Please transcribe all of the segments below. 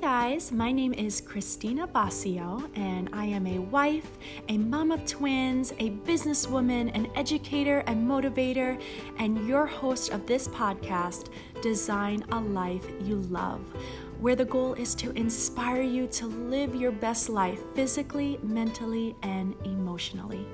guys, my name is Christina Basio, and I am a wife, a mom of twins, a businesswoman, an educator and motivator, and your host of this podcast, Design a Life You Love, where the goal is to inspire you to live your best life physically, mentally, and emotionally.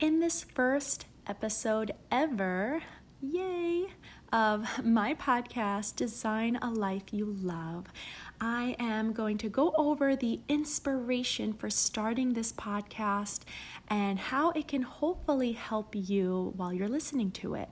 In this first episode ever, yay, of my podcast, Design a Life You Love. I am going to go over the inspiration for starting this podcast and how it can hopefully help you while you're listening to it.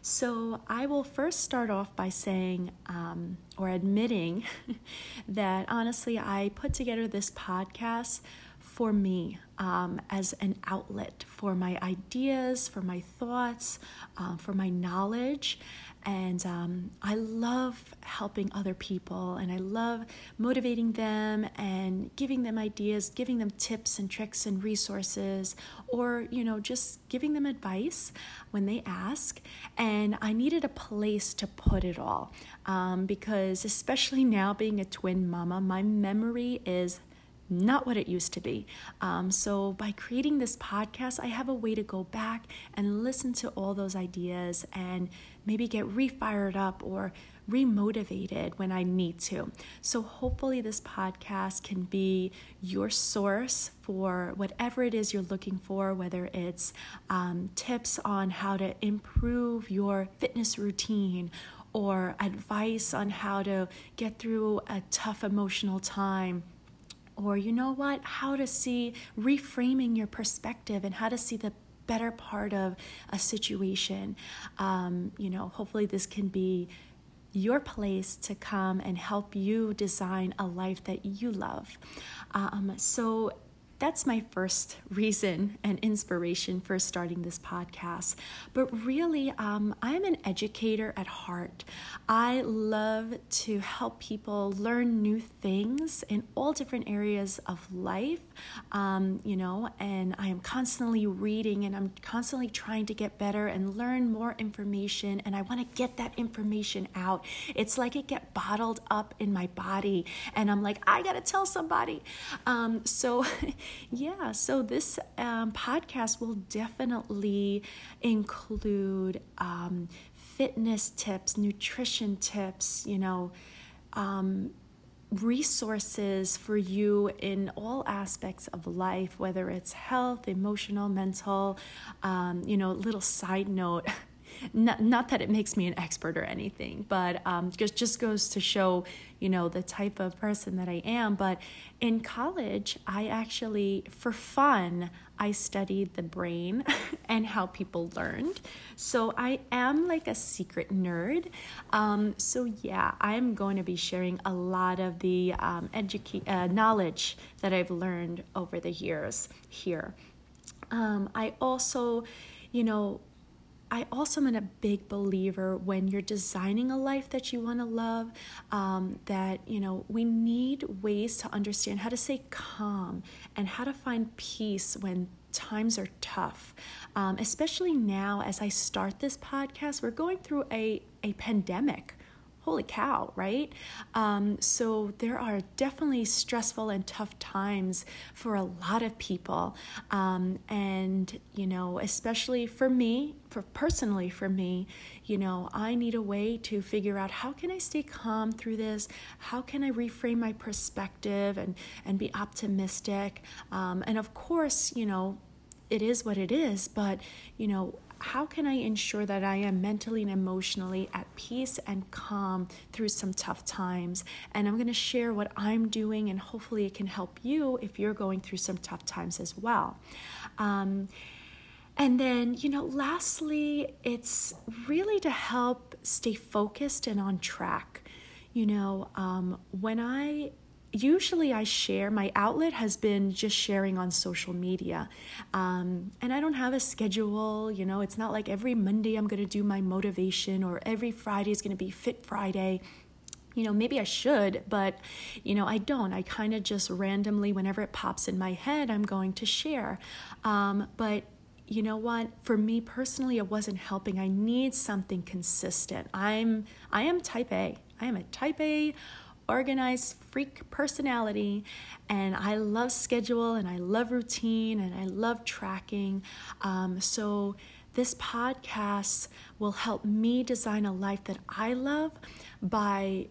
So, I will first start off by saying um, or admitting that honestly, I put together this podcast for me um, as an outlet for my ideas, for my thoughts, um, for my knowledge. And um, I love helping other people and I love motivating them and giving them ideas, giving them tips and tricks and resources, or, you know, just giving them advice when they ask. And I needed a place to put it all um, because, especially now being a twin mama, my memory is not what it used to be. Um, so, by creating this podcast, I have a way to go back and listen to all those ideas and maybe get refired up or remotivated when I need to. So, hopefully, this podcast can be your source for whatever it is you're looking for, whether it's um, tips on how to improve your fitness routine or advice on how to get through a tough emotional time or you know what, how to see reframing your perspective and how to see the better part of a situation. Um, you know, hopefully, this can be your place to come and help you design a life that you love. Um, so, that's my first reason and inspiration for starting this podcast. But really, um, I'm an educator at heart. I love to help people learn new things in all different areas of life, um, you know, and I am constantly reading and I'm constantly trying to get better and learn more information. And I want to get that information out. It's like it get bottled up in my body, and I'm like, I got to tell somebody. Um, so, yeah, so this um, podcast will definitely include um, fitness tips, nutrition tips, you know, um, resources for you in all aspects of life, whether it's health, emotional, mental. Um, you know, little side note. Not, not that it makes me an expert or anything, but um, just just goes to show, you know, the type of person that I am. But in college, I actually, for fun, I studied the brain and how people learned. So I am like a secret nerd. Um, so yeah, I'm going to be sharing a lot of the um, educa- uh, knowledge that I've learned over the years here. Um, I also, you know, I also am a big believer when you're designing a life that you want to love, um, that, you know, we need ways to understand how to stay calm and how to find peace when times are tough. Um, especially now, as I start this podcast, we're going through a, a pandemic holy cow, right? Um, so there are definitely stressful and tough times for a lot of people. Um, and, you know, especially for me, for personally for me, you know, I need a way to figure out how can I stay calm through this? How can I reframe my perspective and, and be optimistic? Um, and of course, you know, it is what it is, but, you know, how can I ensure that I am mentally and emotionally at peace and calm through some tough times? And I'm going to share what I'm doing, and hopefully, it can help you if you're going through some tough times as well. Um, and then, you know, lastly, it's really to help stay focused and on track. You know, um, when I usually I share, my outlet has been just sharing on social media. Um, and I don't have a schedule, you know, it's not like every Monday I'm going to do my motivation or every Friday is going to be Fit Friday. You know, maybe I should, but, you know, I don't. I kind of just randomly, whenever it pops in my head, I'm going to share. Um, but you know what for me personally it wasn't helping i need something consistent i'm i am type a i am a type a organized freak personality and I love schedule and I love routine and I love tracking. Um, so, this podcast will help me design a life that I love by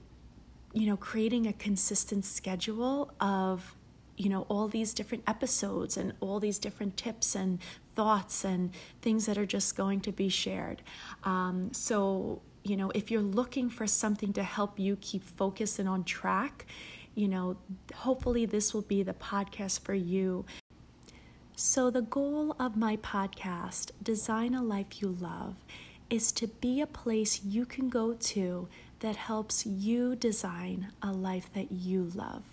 you know creating a consistent schedule of you know all these different episodes and all these different tips and thoughts and things that are just going to be shared um, so you know, if you're looking for something to help you keep focused and on track, you know, hopefully this will be the podcast for you. So, the goal of my podcast, Design a Life You Love, is to be a place you can go to that helps you design a life that you love.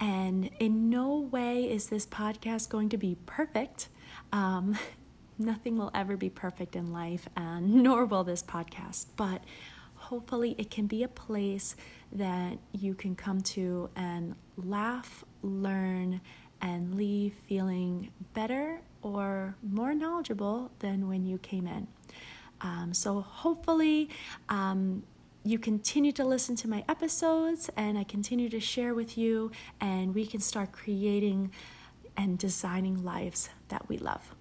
And in no way is this podcast going to be perfect. Um, nothing will ever be perfect in life, and nor will this podcast, but hopefully it can be a place that you can come to and laugh, learn, and leave feeling better or more knowledgeable than when you came in. Um, so hopefully, um, you continue to listen to my episodes and I continue to share with you, and we can start creating and designing lives that we love.